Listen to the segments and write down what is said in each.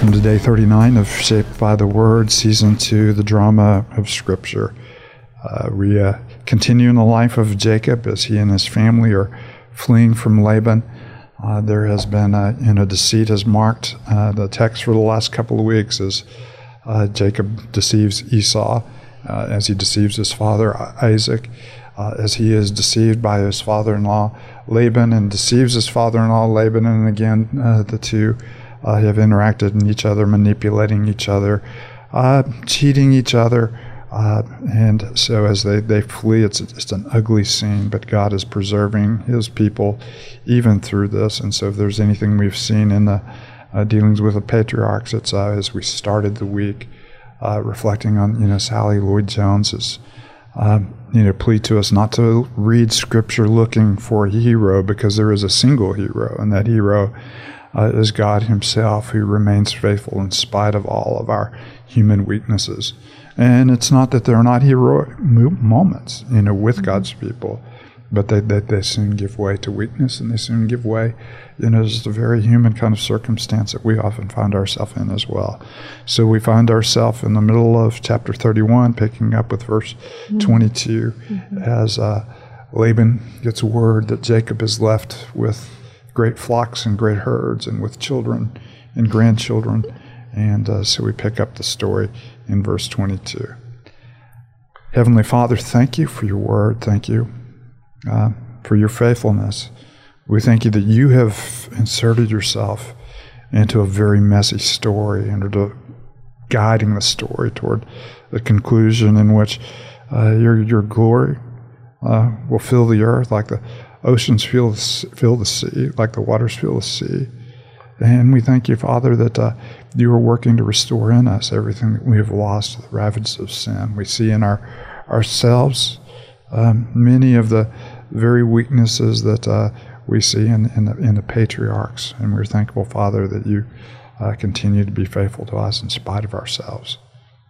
Welcome to day 39 of Shaped by the Word, season two, the drama of Scripture. Uh, we uh, continue in the life of Jacob as he and his family are fleeing from Laban. Uh, there has been, a, you know, deceit has marked uh, the text for the last couple of weeks as uh, Jacob deceives Esau, uh, as he deceives his father Isaac, as he is deceived by his father-in-law Laban and deceives his father-in-law Laban, and again the two uh, have interacted in each other, manipulating each other, uh, cheating each other. Uh, and so as they, they flee, it's just an ugly scene, but God is preserving his people even through this. And so if there's anything we've seen in the uh, dealings with the patriarchs, it's uh, as we started the week, uh, reflecting on, you know, Sally Lloyd Jones's, um, you know, plea to us not to read scripture looking for a hero because there is a single hero, and that hero uh, is God Himself who remains faithful in spite of all of our human weaknesses. And it's not that there are not heroic moments, you know, with mm-hmm. God's people, but they, they, they soon give way to weakness and they soon give way, you know, it's a very human kind of circumstance that we often find ourselves in as well. So we find ourselves in the middle of chapter 31, picking up with verse mm-hmm. 22, mm-hmm. as uh, Laban gets word that Jacob is left with great flocks and great herds and with children and grandchildren. And uh, so we pick up the story in verse 22. Heavenly Father, thank you for your word. Thank you uh, for your faithfulness. We thank you that you have inserted yourself into a very messy story and are guiding the story toward the conclusion in which uh, your, your glory uh, will fill the earth like the oceans fill, fill the sea, like the waters fill the sea. And we thank you, Father, that uh, you are working to restore in us everything that we have lost, to the ravages of sin. We see in our ourselves um, many of the very weaknesses that uh, we see in, in the, in, the, patriarchs. And we're thankful, Father, that you uh, continue to be faithful to us in spite of ourselves.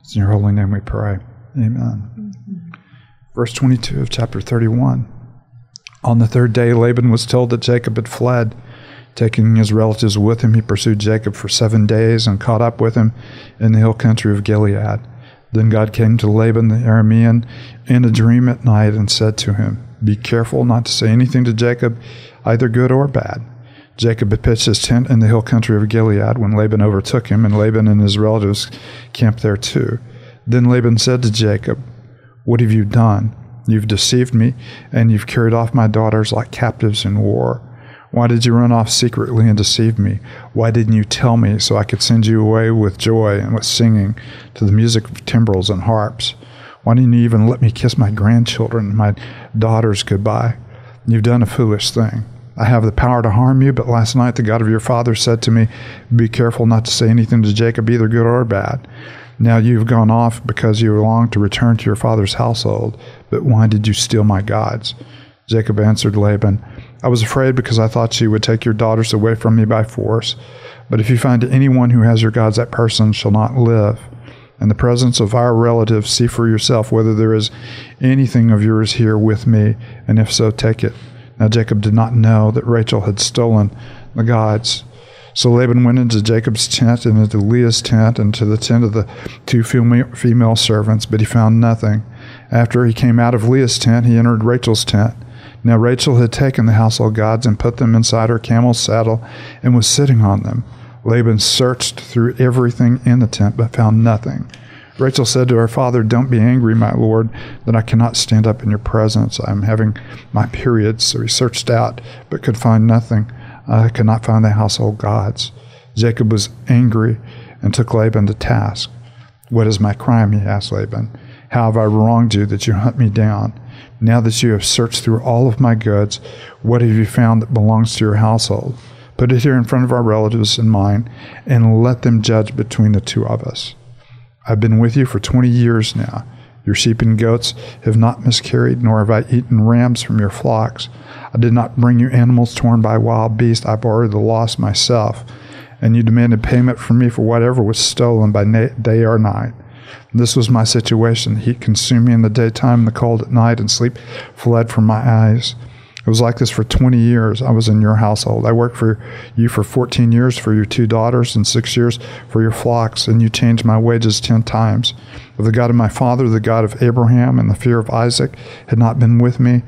It's in your holy name we pray. Amen. Mm-hmm. Verse 22 of chapter 31. On the third day, Laban was told that Jacob had fled. Taking his relatives with him, he pursued Jacob for seven days and caught up with him in the hill country of Gilead. Then God came to Laban the Aramean in a dream at night and said to him, Be careful not to say anything to Jacob, either good or bad. Jacob had pitched his tent in the hill country of Gilead when Laban overtook him, and Laban and his relatives camped there too. Then Laban said to Jacob, What have you done? You've deceived me, and you've carried off my daughters like captives in war. Why did you run off secretly and deceive me? Why didn't you tell me so I could send you away with joy and with singing to the music of timbrels and harps? Why didn't you even let me kiss my grandchildren and my daughters goodbye? You've done a foolish thing. I have the power to harm you, but last night the God of your father said to me, Be careful not to say anything to Jacob, either good or bad. Now you've gone off because you long to return to your father's household, but why did you steal my gods? Jacob answered Laban, I was afraid because I thought she would take your daughters away from me by force. But if you find anyone who has your gods, that person shall not live. In the presence of our relatives, see for yourself whether there is anything of yours here with me, and if so, take it. Now Jacob did not know that Rachel had stolen the gods. So Laban went into Jacob's tent and into Leah's tent and to the tent of the two female servants, but he found nothing. After he came out of Leah's tent, he entered Rachel's tent. Now Rachel had taken the household gods and put them inside her camel's saddle and was sitting on them. Laban searched through everything in the tent but found nothing. Rachel said to her father, Don't be angry, my lord, that I cannot stand up in your presence. I am having my period. So he searched out, but could find nothing. I could not find the household gods. Jacob was angry and took Laban to task. What is my crime? he asked Laban. How have I wronged you that you hunt me down? Now that you have searched through all of my goods, what have you found that belongs to your household? Put it here in front of our relatives and mine, and let them judge between the two of us. I've been with you for twenty years now. Your sheep and goats have not miscarried, nor have I eaten rams from your flocks. I did not bring you animals torn by wild beasts. I bore the loss myself. And you demanded payment from me for whatever was stolen by day or night. This was my situation. The heat consumed me in the daytime, the cold at night, and sleep fled from my eyes. It was like this for 20 years. I was in your household. I worked for you for 14 years for your two daughters and six years for your flocks, and you changed my wages 10 times. If the God of my father, the God of Abraham, and the fear of Isaac had not been with me,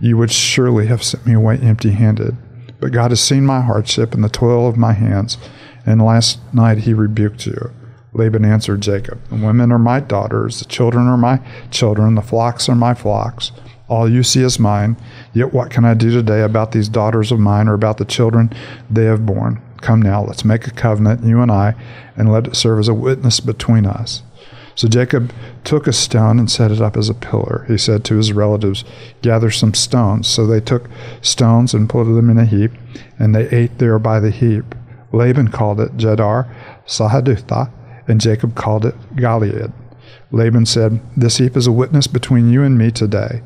you would surely have sent me away empty handed. But God has seen my hardship and the toil of my hands, and last night he rebuked you. Laban answered Jacob, The women are my daughters, the children are my children, the flocks are my flocks. All you see is mine. Yet what can I do today about these daughters of mine or about the children they have borne? Come now, let's make a covenant, you and I, and let it serve as a witness between us. So Jacob took a stone and set it up as a pillar. He said to his relatives, Gather some stones. So they took stones and put them in a heap, and they ate there by the heap. Laban called it Jegar Sahadutha, and Jacob called it Gilead. Laban said, This heap is a witness between you and me today.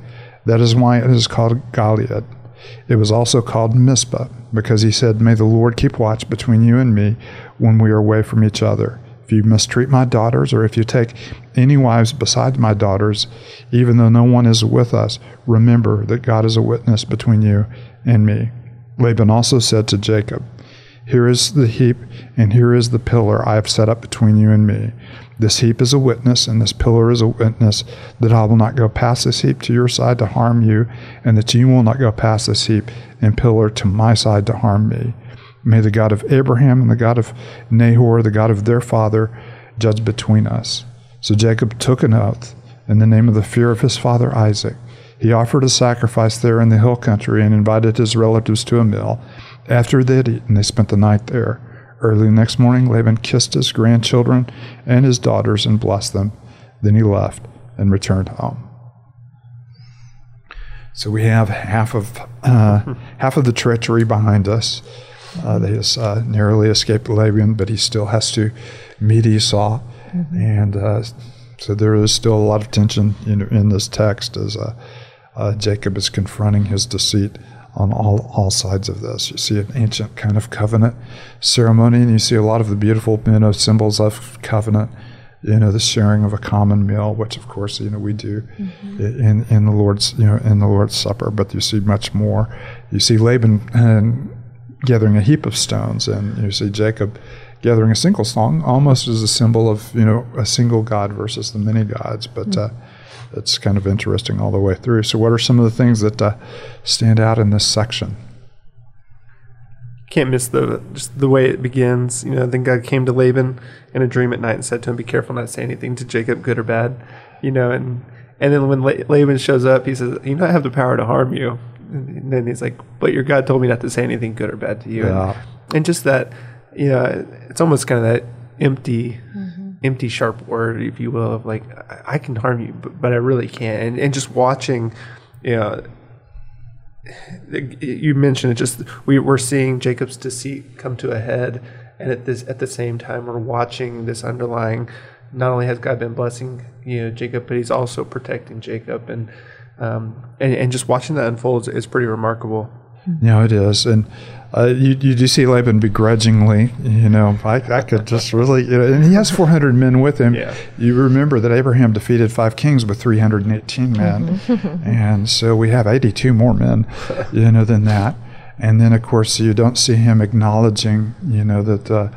That is why it is called Gilead. It was also called Mizpah, because he said, May the Lord keep watch between you and me when we are away from each other. If you mistreat my daughters, or if you take any wives besides my daughters, even though no one is with us, remember that God is a witness between you and me. Laban also said to Jacob, Here is the heap, and here is the pillar I have set up between you and me. This heap is a witness, and this pillar is a witness that I will not go past this heap to your side to harm you, and that you will not go past this heap and pillar to my side to harm me. May the God of Abraham and the God of Nahor, the God of their father, judge between us. So Jacob took an oath in the name of the fear of his father Isaac. He offered a sacrifice there in the hill country and invited his relatives to a meal. After they had eaten, they spent the night there. Early the next morning, Laban kissed his grandchildren and his daughters and blessed them. Then he left and returned home. So we have half of uh, half of the treachery behind us. Uh, he has uh, narrowly escaped Laban, but he still has to meet Esau, mm-hmm. and uh, so there is still a lot of tension in, in this text as uh, uh, Jacob is confronting his deceit on all, all sides of this. You see an ancient kind of covenant ceremony, and you see a lot of the beautiful you know, symbols of covenant. You know, the sharing of a common meal, which of course you know we do mm-hmm. in in the Lord's you know in the Lord's Supper. But you see much more. You see Laban and gathering a heap of stones, and you see Jacob gathering a single stone, almost as a symbol of you know a single God versus the many gods. But mm-hmm. uh, it's kind of interesting all the way through. So, what are some of the things that uh, stand out in this section? Can't miss the just the way it begins. You know, then God came to Laban in a dream at night and said to him, "Be careful not to say anything to Jacob, good or bad." You know, and and then when Laban shows up, he says, "You know, I have the power to harm you." And then he's like, "But your God told me not to say anything good or bad to you." Yeah. And, and just that, you know, it's almost kind of that empty. Empty sharp word, if you will, of like I, can harm you, but, but I really can't. And and just watching, you know, you mentioned it. Just we we're seeing Jacob's deceit come to a head, and at this at the same time we're watching this underlying. Not only has God been blessing you know Jacob, but He's also protecting Jacob, and um, and, and just watching that unfold is, is pretty remarkable. Yeah, it is, and uh, you, you do see Laban begrudgingly, you know, I, I could just really, you know, and he has 400 men with him. Yeah. You remember that Abraham defeated five kings with 318 men. Mm-hmm. and so we have 82 more men, you know, than that. And then, of course, you don't see him acknowledging, you know, that uh,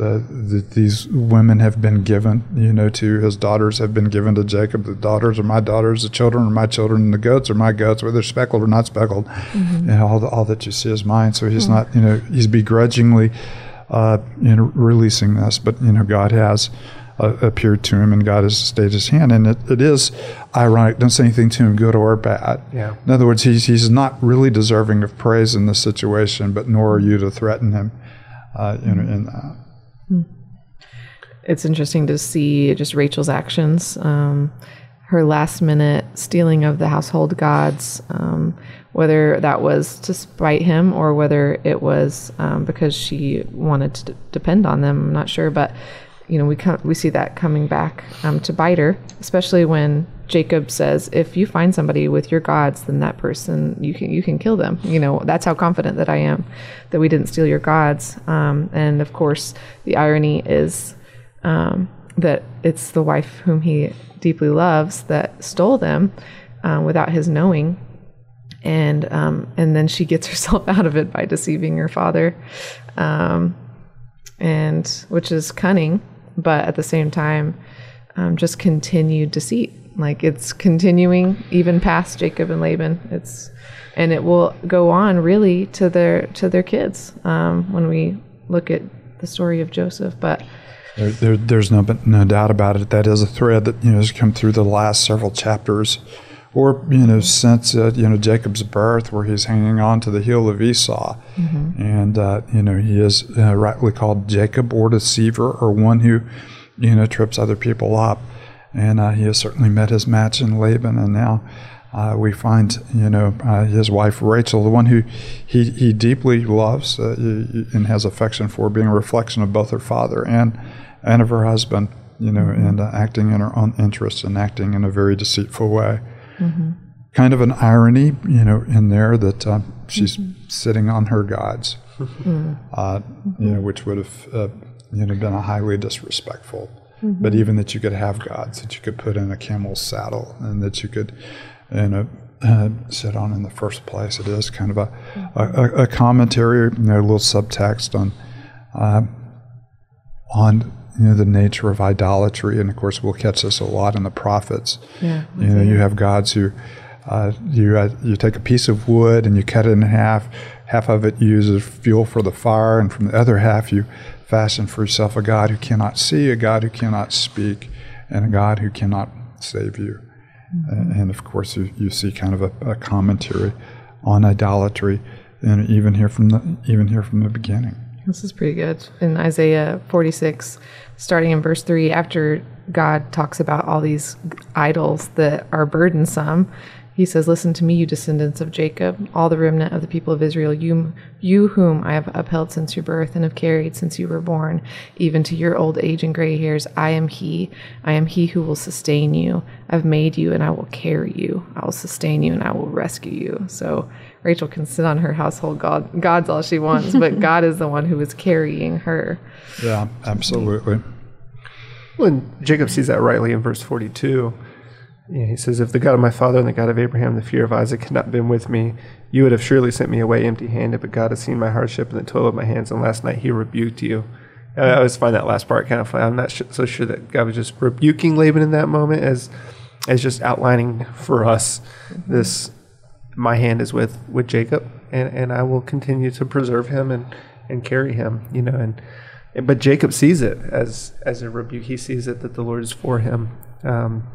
uh, that these women have been given, you know, to his daughters have been given to Jacob. The daughters are my daughters, the children are my children, and the goats are my goats, whether speckled or not speckled. Mm-hmm. And all, the, all that you see is mine. So he's mm-hmm. not, you know, he's begrudgingly, uh, you know, releasing this, but you know, God has. Uh, appeared to him and God has stayed his hand. And it, it is ironic. Don't say anything to him, good or bad. Yeah. In other words, he's, he's not really deserving of praise in this situation, but nor are you to threaten him uh, in, in that. It's interesting to see just Rachel's actions. Um, her last minute stealing of the household gods, um, whether that was to spite him or whether it was um, because she wanted to d- depend on them. I'm not sure, but you know we com- we see that coming back um, to bite her, especially when Jacob says, "If you find somebody with your gods, then that person you can you can kill them." You know that's how confident that I am that we didn't steal your gods. Um, and of course, the irony is um, that it's the wife whom he deeply loves that stole them uh, without his knowing. and um, and then she gets herself out of it by deceiving her father, um, and which is cunning, but at the same time, um, just continued deceit. Like it's continuing even past Jacob and Laban. It's and it will go on really to their to their kids um, when we look at the story of Joseph. But there, there, there's no no doubt about it. That is a thread that you know has come through the last several chapters, or you know since uh, you know Jacob's birth, where he's hanging on to the heel of Esau, mm-hmm. and uh, you know he is uh, rightly called Jacob or deceiver or one who you know trips other people up, and uh, he has certainly met his match in Laban, and now uh, we find, you know, uh, his wife Rachel, the one who he, he deeply loves uh, and has affection for, being a reflection of both her father and and of her husband, you know, mm-hmm. and uh, acting in her own interests and acting in a very deceitful way. Mm-hmm. Kind of an irony, you know, in there that uh, she's mm-hmm. sitting on her gods, uh, you know, which would have, you know, been a highly disrespectful. But mm-hmm. even that you could have gods that you could put in a camel's saddle and that you could and uh, uh, sit on in the first place. It is kind of a, a, a commentary, you know, a little subtext on uh, on you know the nature of idolatry, and of course we'll catch this a lot in the prophets. Yeah, you know, you have gods who uh, you uh, you take a piece of wood and you cut it in half. Half of it uses fuel for the fire, and from the other half you fashion for yourself a God who cannot see, a God who cannot speak, and a God who cannot save you. Mm-hmm. And of course, you, you see kind of a, a, commentary on idolatry, and even here from the even here from the beginning. This is pretty good. In Isaiah 46, starting in verse 3, after God talks about all these idols that are burdensome, he says, Listen to me, you descendants of Jacob, all the remnant of the people of Israel, you, you whom I have upheld since your birth and have carried since you were born, even to your old age and gray hairs. I am he. I am he who will sustain you. I've made you and I will carry you. I will sustain you and I will rescue you. So Rachel can sit on her household god, gods all she wants, but God is the one who is carrying her. Yeah, absolutely. When Jacob sees that rightly in verse 42, yeah, he says, If the God of my father and the God of Abraham, the fear of Isaac, had not been with me, you would have surely sent me away empty handed. But God has seen my hardship and the toil of my hands, and last night he rebuked you. I always find that last part kind of funny. I'm not sh- so sure that God was just rebuking Laban in that moment as as just outlining for us this my hand is with with Jacob and, and I will continue to preserve him and, and carry him, you know, and but Jacob sees it as as a rebuke. He sees it that the Lord is for him. Um,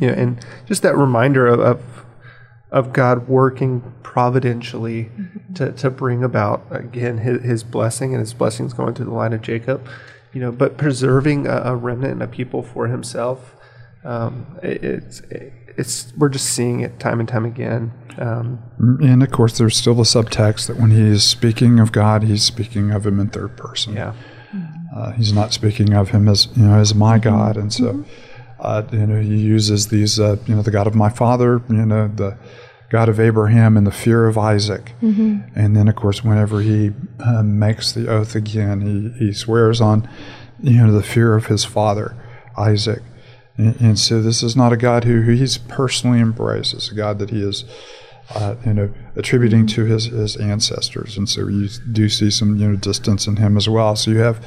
you know, and just that reminder of, of, of God working providentially mm-hmm. to, to bring about again his, his, blessing and his blessings going through the line of Jacob, you know, but preserving a, a remnant and a people for himself. Um, it, it's it's we're just seeing it time and time again. Um, and of course, there's still the subtext that when he is speaking of God, he's speaking of him in third person. Yeah, uh, he's not speaking of him as you know as my mm-hmm. God, and so. Mm-hmm you know, he uses these, uh, you know, the God of my father, you know, the God of Abraham and the fear of Isaac. Mm-hmm. And then, of course, whenever he uh, makes the oath again, he, he swears on, you know, the fear of his father, Isaac. And, and so this is not a God who, who he's personally embraced. It's a God that he is, uh, you know, attributing to his, his ancestors. And so you do see some, you know, distance in him as well. So you have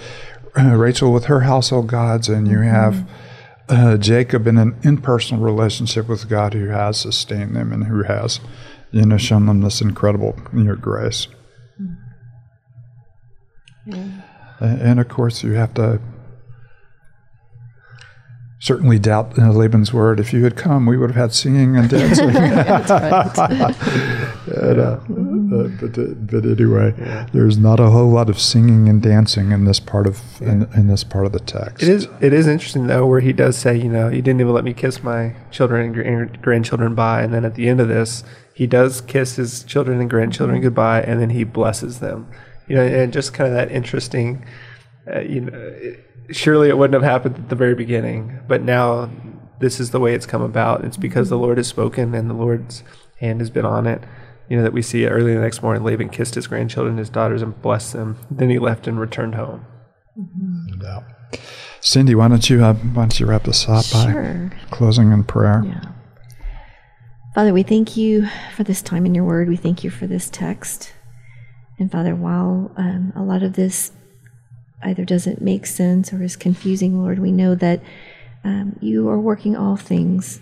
uh, Rachel with her household gods, and you mm-hmm. Uh, Jacob in an impersonal relationship with God who has sustained them and who has, you know, shown them this incredible you know, grace. Mm. And of course, you have to certainly doubt uh, Laban's word. If you had come, we would have had singing and dancing. and, uh, uh, but, but, anyway, yeah. there's not a whole lot of singing and dancing in this part of yeah. in, in, this part of the text. It is it is interesting though, where he does say, you know, you didn't even let me kiss my children and grandchildren by, and then at the end of this, he does kiss his children and grandchildren goodbye, and then he blesses them. You know, and just kind of that interesting, uh, you know. It, surely it wouldn't have happened at the very beginning, but now this is the way it's come about. It's because the Lord has spoken and the Lord's hand has been on it. You know, that we see early the next morning, Laban kissed his grandchildren, his daughters, and blessed them. Then he left and returned home. Mm-hmm. No Cindy, why don't you uh, why don't you wrap this up sure. by closing in prayer? Yeah. Father, we thank you for this time in your word. We thank you for this text. And Father, while um, a lot of this either doesn't make sense or is confusing, Lord, we know that um, you are working all things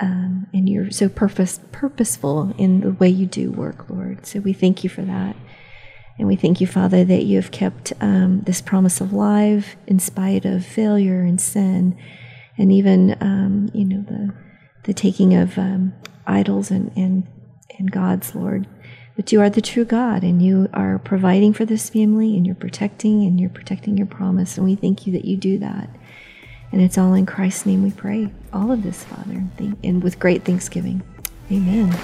um, and you're so purpose, purposeful in the way you do work, Lord. So we thank you for that. And we thank you, Father, that you have kept um, this promise alive in spite of failure and sin, and even um, you know the the taking of um, idols and, and and gods, Lord. But you are the true God, and you are providing for this family, and you're protecting, and you're protecting your promise. And we thank you that you do that. And it's all in Christ's name we pray. All of this, Father, and with great thanksgiving. Amen.